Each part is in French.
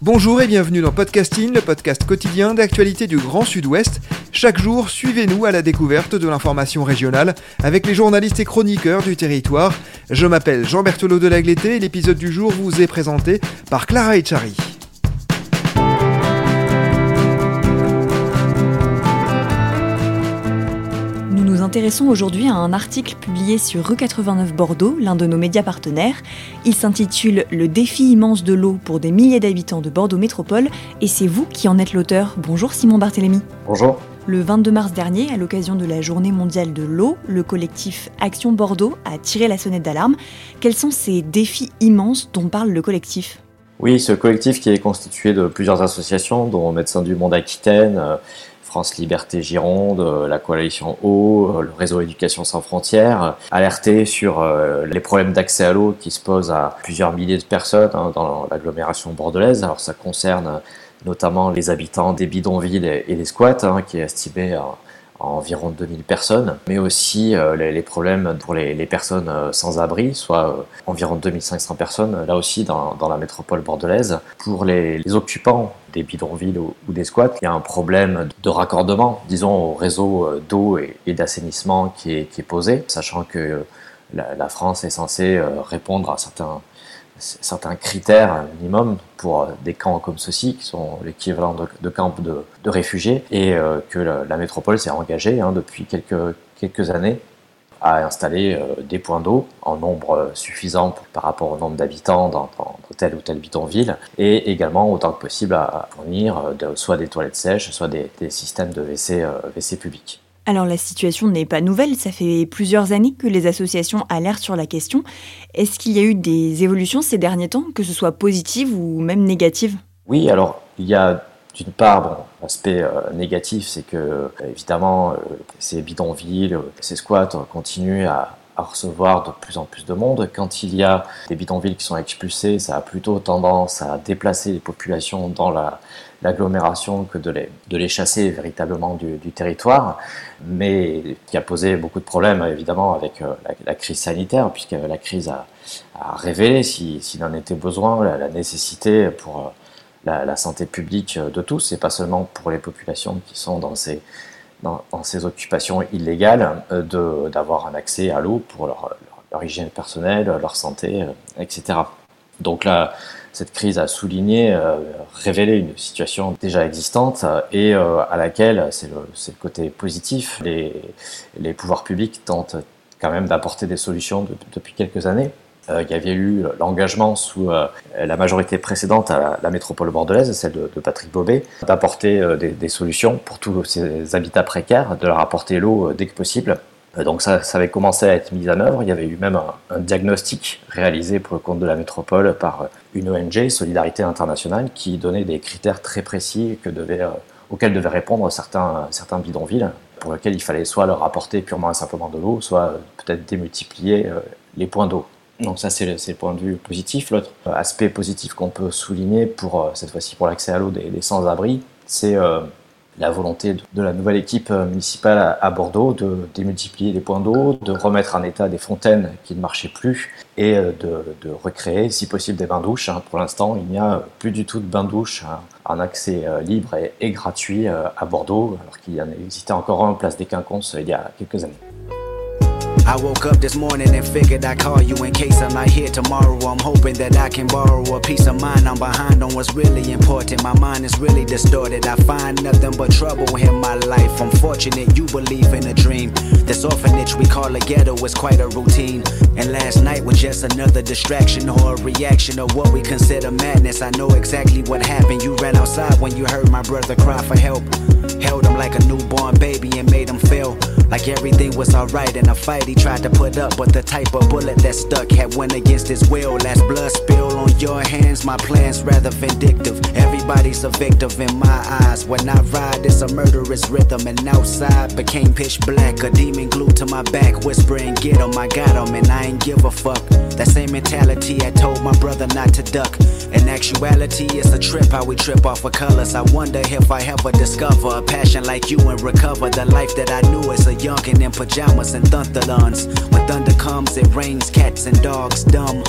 Bonjour et bienvenue dans Podcasting, le podcast quotidien d'actualité du Grand Sud-Ouest. Chaque jour, suivez-nous à la découverte de l'information régionale avec les journalistes et chroniqueurs du territoire. Je m'appelle Jean Berthelot de Lagleté et l'épisode du jour vous est présenté par Clara Echari. Nous nous intéressons aujourd'hui à un article publié sur Rue 89 Bordeaux, l'un de nos médias partenaires. Il s'intitule Le défi immense de l'eau pour des milliers d'habitants de Bordeaux Métropole et c'est vous qui en êtes l'auteur. Bonjour Simon Barthélémy. Bonjour. Le 22 mars dernier, à l'occasion de la journée mondiale de l'eau, le collectif Action Bordeaux a tiré la sonnette d'alarme. Quels sont ces défis immenses dont parle le collectif? Oui, ce collectif qui est constitué de plusieurs associations, dont Médecins du Monde Aquitaine, France Liberté Gironde, euh, la Coalition Eau, euh, le réseau Éducation sans frontières, alerté sur les problèmes d'accès à l'eau qui se posent à plusieurs milliers de personnes hein, dans l'agglomération bordelaise. Alors ça concerne notamment les habitants des bidonvilles et des squats, hein, qui est estimé à, environ 2000 personnes, mais aussi euh, les, problèmes pour les, personnes euh, sans abri, soit euh, environ 2500 personnes, là aussi dans, la métropole bordelaise. Pour les, occupants des bidonvilles ou, des squats, il y a un problème de raccordement, disons, au réseau d'eau et, d'assainissement qui est, posé, sachant que la France est censée répondre à certains certains critères minimum pour euh, des camps comme ceux-ci, qui sont l'équivalent de, camps de, réfugiés, et euh, que la, métropole s'est engagée hein, depuis quelques, années à installer euh, des points d'eau en nombre suffisant par rapport au nombre d'habitants dans, dans, tel ou tel bidonville, et également autant que possible à, fournir soit des toilettes sèches, soit des, des systèmes de WC, WC publics. Alors la situation n'est pas nouvelle, ça fait plusieurs années que les associations alertent sur la question. Est-ce qu'il y a eu des évolutions ces derniers temps, que ce soit positives ou même négatives? Oui, alors il y a d'une part, bon, l'aspect euh, négatif, c'est que euh, évidemment euh, ces bidonvilles, ces squats continuent à, à recevoir de plus en plus de monde. Quand il y a des bidonvilles qui sont expulsés, ça a plutôt tendance à déplacer les populations dans l'agglomération que de les, de les chasser véritablement du, territoire, mais qui a posé beaucoup de problèmes évidemment avec euh, la, crise sanitaire, puisque la crise a, révélé, s'il en était besoin, la, nécessité pour euh, la, santé publique de tous, et pas seulement pour les populations qui sont dans ces dans, ces occupations illégales euh, d'avoir un accès à l'eau pour leur, leur, hygiène personnelle, leur santé, euh, etc. Donc là, cette crise a souligné, euh, révélé une situation déjà existante et à laquelle, c'est le, le, côté positif, les, les pouvoirs publics tentent quand même d'apporter des solutions depuis quelques années. Euh, il y avait eu l'engagement sous euh, la majorité précédente à la, métropole bordelaise, celle de, Patrick Bobet, d'apporter euh, des, solutions pour tous ces habitats précaires, de leur apporter l'eau dès que possible. Donc ça, avait commencé à être mis en œuvre. Il y avait eu même un, diagnostic réalisé pour le compte de la métropole par une ONG, Solidarité Internationale, qui donnait des critères très précis auxquels devaient répondre certains bidonvilles, pour lesquels il fallait soit leur apporter purement et simplement de l'eau, soit peut-être démultiplier les points d'eau. Donc ça, c'est le, point de vue positif. L'autre aspect positif qu'on peut souligner, pour euh, cette fois-ci pour l'accès à l'eau des, sans-abri, c'est euh, la volonté de, la nouvelle équipe euh, municipale à, Bordeaux de démultiplier les points d'eau, de remettre en état des fontaines qui ne marchaient plus et de, recréer, si possible, des bains-douches. Hein. Pour l'instant, il n'y a plus du tout de bains-douches hein, en accès libre et, gratuit à Bordeaux, alors qu'il y en existait encore un en place des Quinconces il y a quelques années. I woke up this morning and figured I'd call you in case I'm not here tomorrow. I'm hoping that I can borrow a piece of mind. I'm behind on what's really important. My mind is really distorted. I find nothing but trouble in my life. I'm fortunate you believe in a dream. This orphanage we call a ghetto is quite a routine. And last night was just another distraction or a reaction of what we consider madness. I know exactly what happened. You ran outside when you heard my brother cry for help. Held him like a newborn baby and made him feel like everything was alright in a fight he tried to put up. But the type of bullet that stuck had went against his will. Last blood spill on your hands, my plan's rather vindictive. Everybody's a victim in my eyes. When I ride, it's a murderous rhythm. And outside became pitch black. A demon glued to my back, whispering, Get him, I got him, and I ain't give a fuck. That same mentality I told my brother not to duck. In actuality, it's a trip how we trip off of colors. I wonder if I ever discover a passion like you and recover the life that I knew as a youngin' in pajamas and thunderlons. When thunder comes, it rains cats and dogs dumb.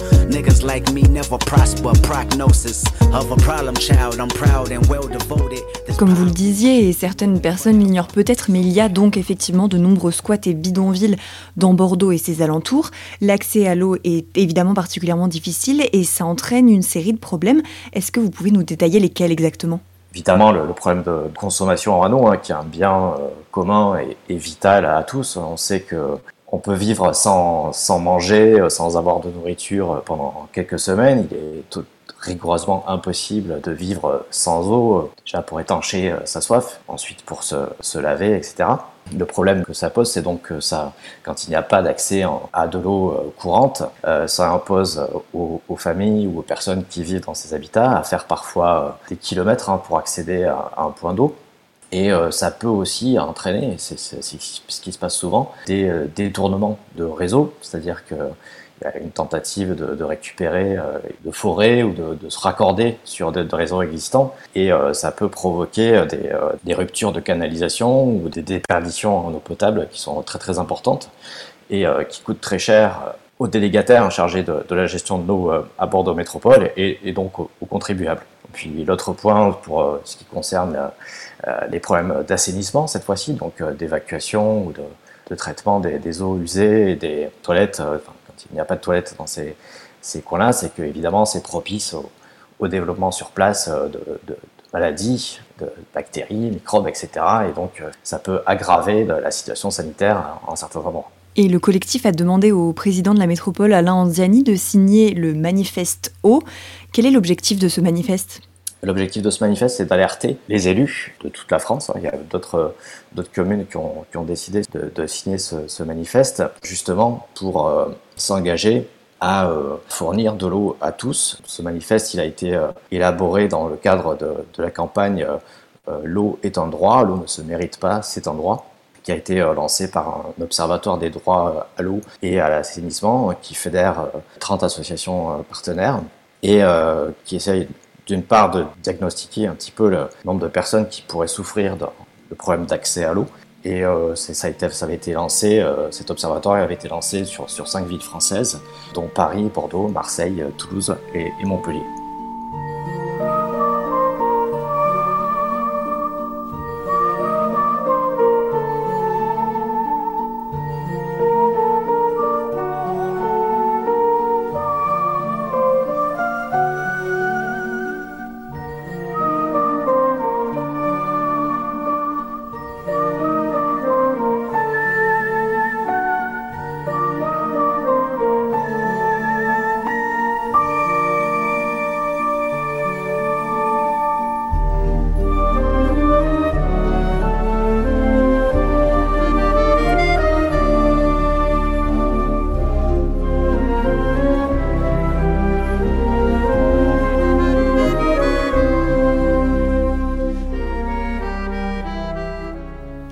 Niggas like me never prosper. Prognosis of a problem child. I'm proud and well devoted. This Comme vous le disiez, et certaines personnes l'ignorent peut-être, mais il y a donc effectivement de nombreux squats et bidonvilles dans Bordeaux et ses alentours. L'accès à l'eau est évidemment particulièrement difficile et ça entraîne une série de problèmes. Est-ce que vous pouvez nous détailler lesquels exactement? Évidemment, le, le problème de consommation en eau, hein, qui est un bien euh, commun et, et vital à tous. On sait que on peut vivre sans, sans manger, euh, sans avoir de nourriture euh, pendant quelques semaines. Il est tout, rigoureusement impossible de vivre sans eau, euh, déjà pour étancher euh, sa soif, ensuite pour se, se laver, etc. Le problème que ça pose, c'est donc que ça, quand il n'y a pas d'accès à de l'eau euh, courante, euh, ça impose aux, familles ou aux personnes qui vivent dans ces habitats à faire parfois euh, des kilomètres hein, pour accéder à un point d'eau. Et euh, ça peut aussi entraîner, c'est ce qui se passe souvent, des euh, détournements de réseau, c'est-à-dire que il y a une tentative de, de récupérer euh, de forêts ou de, de se raccorder sur des réseaux existants et euh, ça peut provoquer euh, des, euh, des ruptures de canalisation ou des déperditions en eau potable qui sont très très importantes et qui coûtent très cher aux délégataires chargés de, de la gestion de l'eau à Bordeaux Métropole et, et donc aux contribuables. Puis l'autre point pour euh, ce qui concerne euh, euh, les problèmes d'assainissement cette fois-ci, donc d'évacuation ou de, traitement des, eaux usées et des toilettes, enfin, quand il n'y a pas de toilettes dans ces, ces coins-là, c'est que évidemment c'est propice au, au développement sur place de, de- de maladies, de bactéries, microbes, etc. Et donc ça peut aggraver de- la situation sanitaire en certains endroits. Et le collectif a demandé au président de la métropole, Alain Anziani, de signer le manifeste eau. Quel est l'objectif de ce manifeste? L'objectif de ce manifeste, c'est d'alerter les élus de toute la France. Il y a d'autres communes qui ont, qui ont décidé de, signer ce, manifeste, justement pour euh, s'engager à euh, fournir de l'eau à tous. Ce manifeste, il a été euh, élaboré dans le cadre de, de la campagne L'eau est un droit, l'eau ne se mérite pas, c'est un droit qui a été euh, lancé par un observatoire des droits euh, à l'eau et à l'assainissement euh, qui fédère euh, 30 associations partenaires et qui essaye d'une part de diagnostiquer un petit peu le nombre de personnes qui pourraient souffrir de, problèmes d'accès à l'eau. Et ça, été, avait été lancé, cet observatoire avait été lancé sur, sur cinq villes françaises, dont Paris, Bordeaux, Marseille, Toulouse et Montpellier.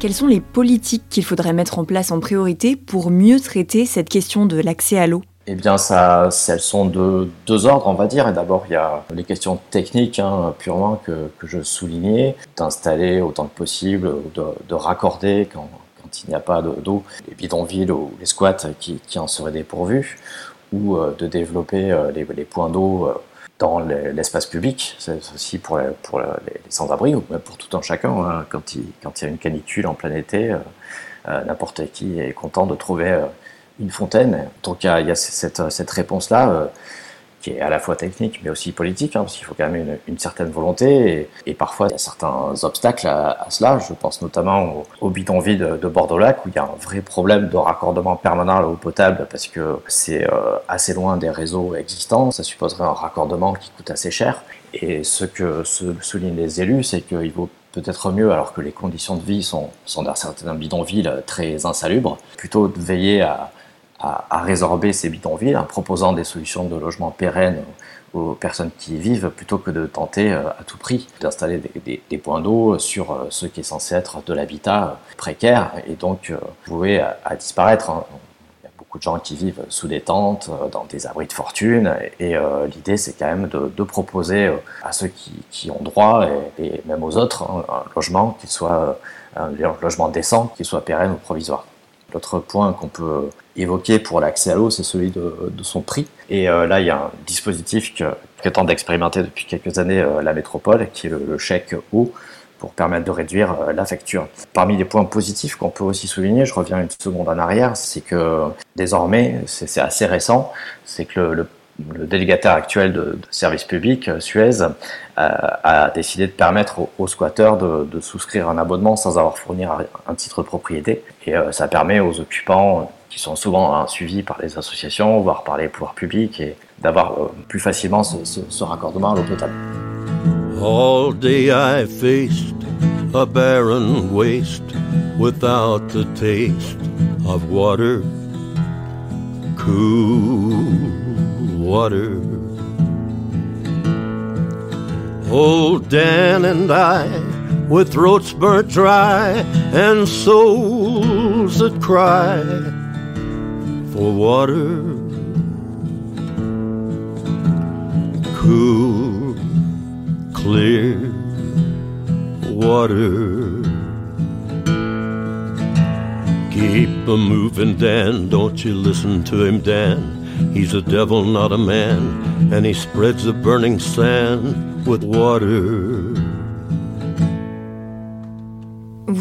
Quelles sont les politiques qu'il faudrait mettre en place en priorité pour mieux traiter cette question de l'accès à l'eau? Eh bien, ça, elles sont de deux ordres, on va dire. D'abord, il y a les questions techniques, hein, purement, que, je soulignais, d'installer autant que possible, de, de raccorder quand, il n'y a pas de- d'eau, les bidonvilles ou les squats qui, en seraient dépourvus, ou euh, de développer euh, les, les points d'eau euh, dans les- l'espace public, c'est aussi pour, les, pour les, sans-abri, ou pour tout un chacun, hein. quand, il, y a une canicule en plein été, euh, euh, n'importe qui est content de trouver euh, une fontaine. Donc il y a, il y a cette, cette réponse-là à la fois technique mais aussi politique, hein, parce qu'il faut quand même une, certaine volonté et, parfois il y a certains obstacles à, cela. Je pense notamment au, au bidonville de, de Bordeaux-Lac où il y a un vrai problème de raccordement permanent à l'eau potable parce que c'est euh, assez loin des réseaux existants. Ça supposerait un raccordement qui coûte assez cher. Et ce que soulignent les élus, c'est qu'il vaut peut-être mieux alors que les conditions de vie sont dans certains bidonvilles très insalubres. Plutôt de veiller à, à, résorber ces bidonvilles en proposant des solutions de logement pérennes aux personnes qui y vivent plutôt que de tenter euh, à tout prix d'installer des, points d'eau sur euh, ce qui est censé être de l'habitat précaire et donc voué à, disparaître. Hein beaucoup de gens qui vivent sous des tentes, euh, dans des abris de fortune. Et, euh, l'idée, c'est quand même de, proposer euh, à ceux qui, ont droit, et, même aux autres, hein, un logement qui soit un logement décent, qui soit pérenne ou provisoire. L'autre point qu'on peut évoquer pour l'accès à l'eau, c'est celui de, son prix. Et là, il y a un dispositif que, tente d'expérimenter depuis quelques années la métropole, qui est le, chèque eau, pour permettre de réduire euh, la facture. Parmi les points positifs qu'on peut aussi souligner, je reviens une seconde en arrière, c'est que désormais, c'est assez récent, c'est que le, délégataire actuel de, service public, euh, Suez, euh, a décidé de permettre aux, squatteurs de, souscrire un abonnement sans avoir fourni un titre de propriété. Et ça permet aux occupants, qui sont souvent hein, suivis par les associations, voire par les pouvoirs publics, et d'avoir plus facilement ce, ce raccordement à l'eau potable. All day I faced a barren waste without the taste of water, cool water. Old Dan and I, with throats burnt dry and souls that cry for water, cool clear water. Keep a moving, Dan. Don't you listen to him, Dan. He's a devil, not a man, and he spreads the burning sand with water.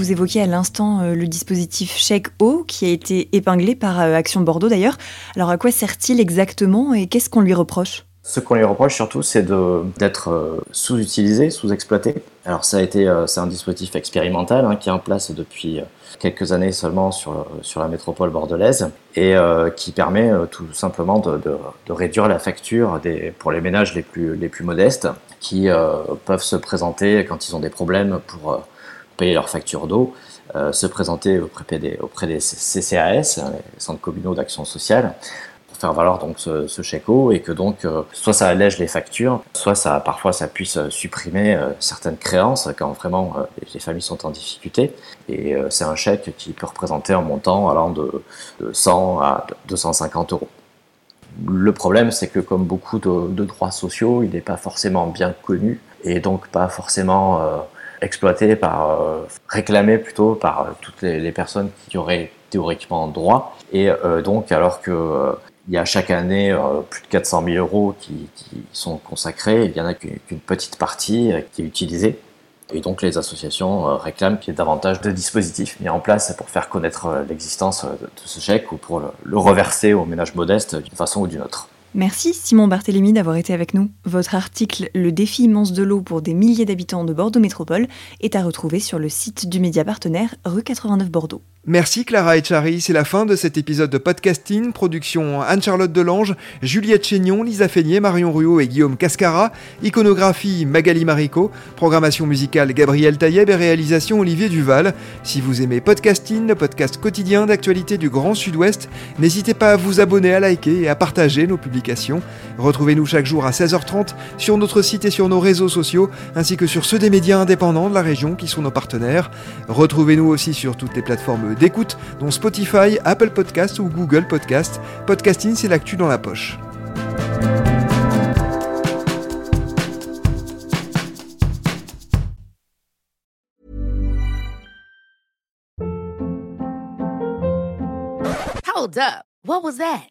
Vous évoquiez à l'instant euh, le dispositif chèque eau qui a été épinglé par euh, Action Bordeaux d'ailleurs. Alors à quoi sert-il exactement et qu'est-ce qu'on lui reproche? Ce qu'on lui reproche surtout, c'est d'être euh, sous-utilisé, sous-exploité. Alors ça a été, c'est un dispositif expérimental hein, qui est en place depuis quelques années seulement sur, sur la métropole bordelaise et qui permet tout simplement de, réduire la facture pour les ménages les plus, les plus modestes qui peuvent se présenter quand ils ont des problèmes pour payer leur facture d'eau, se présenter auprès des, CCAS, les centres communaux d'action sociale, faire valoir donc ce, chèque eau et que donc euh, soit ça allège les factures, soit ça parfois ça puisse euh, supprimer euh, certaines créances quand vraiment les familles sont en difficulté. Et c'est un chèque qui peut représenter un montant allant de, de 100 à 250 euros. Le problème, c'est que comme beaucoup de, droits sociaux, il n'est pas forcément bien connu et donc pas forcément exploité par, réclamé plutôt par toutes les, personnes qui auraient théoriquement droit. Et donc, alors que il y a chaque année euh, plus de 400 000 euros qui, sont consacrés. Il y en a qu'une petite partie euh, qui est utilisée. Et donc les associations euh, réclament qu'il y ait davantage de dispositifs mis en place pour faire connaître l'existence de ce chèque ou pour le reverser aux ménages modestes d'une façon ou d'une autre. Merci Simon Barthélémy d'avoir été avec nous. Votre article Le défi immense de l'eau pour des milliers d'habitants de Bordeaux Métropole est à retrouver sur le site du média partenaire rue 89 Bordeaux. Merci Clara Echari, c'est la fin de cet épisode de podcasting, production Anne-Charlotte Delange, Juliette Chénion, Lisa Feignet, Marion Ruot et Guillaume Cascara, iconographie Magali Marico, programmation musicale Gabriel Taïeb et réalisation Olivier Duval. Si vous aimez podcasting, le podcast quotidien d'actualité du Grand Sud-Ouest, n'hésitez pas à vous abonner, à liker et à partager nos publications. Retrouvez-nous chaque jour à 16h30 sur notre site et sur nos réseaux sociaux, ainsi que sur ceux des médias indépendants de la région qui sont nos partenaires. Retrouvez-nous aussi sur toutes les plateformes d'écoute, dont Spotify, Apple Podcast ou Google Podcast. Podcasting, c'est l'actu dans la poche. Hold up. What was that?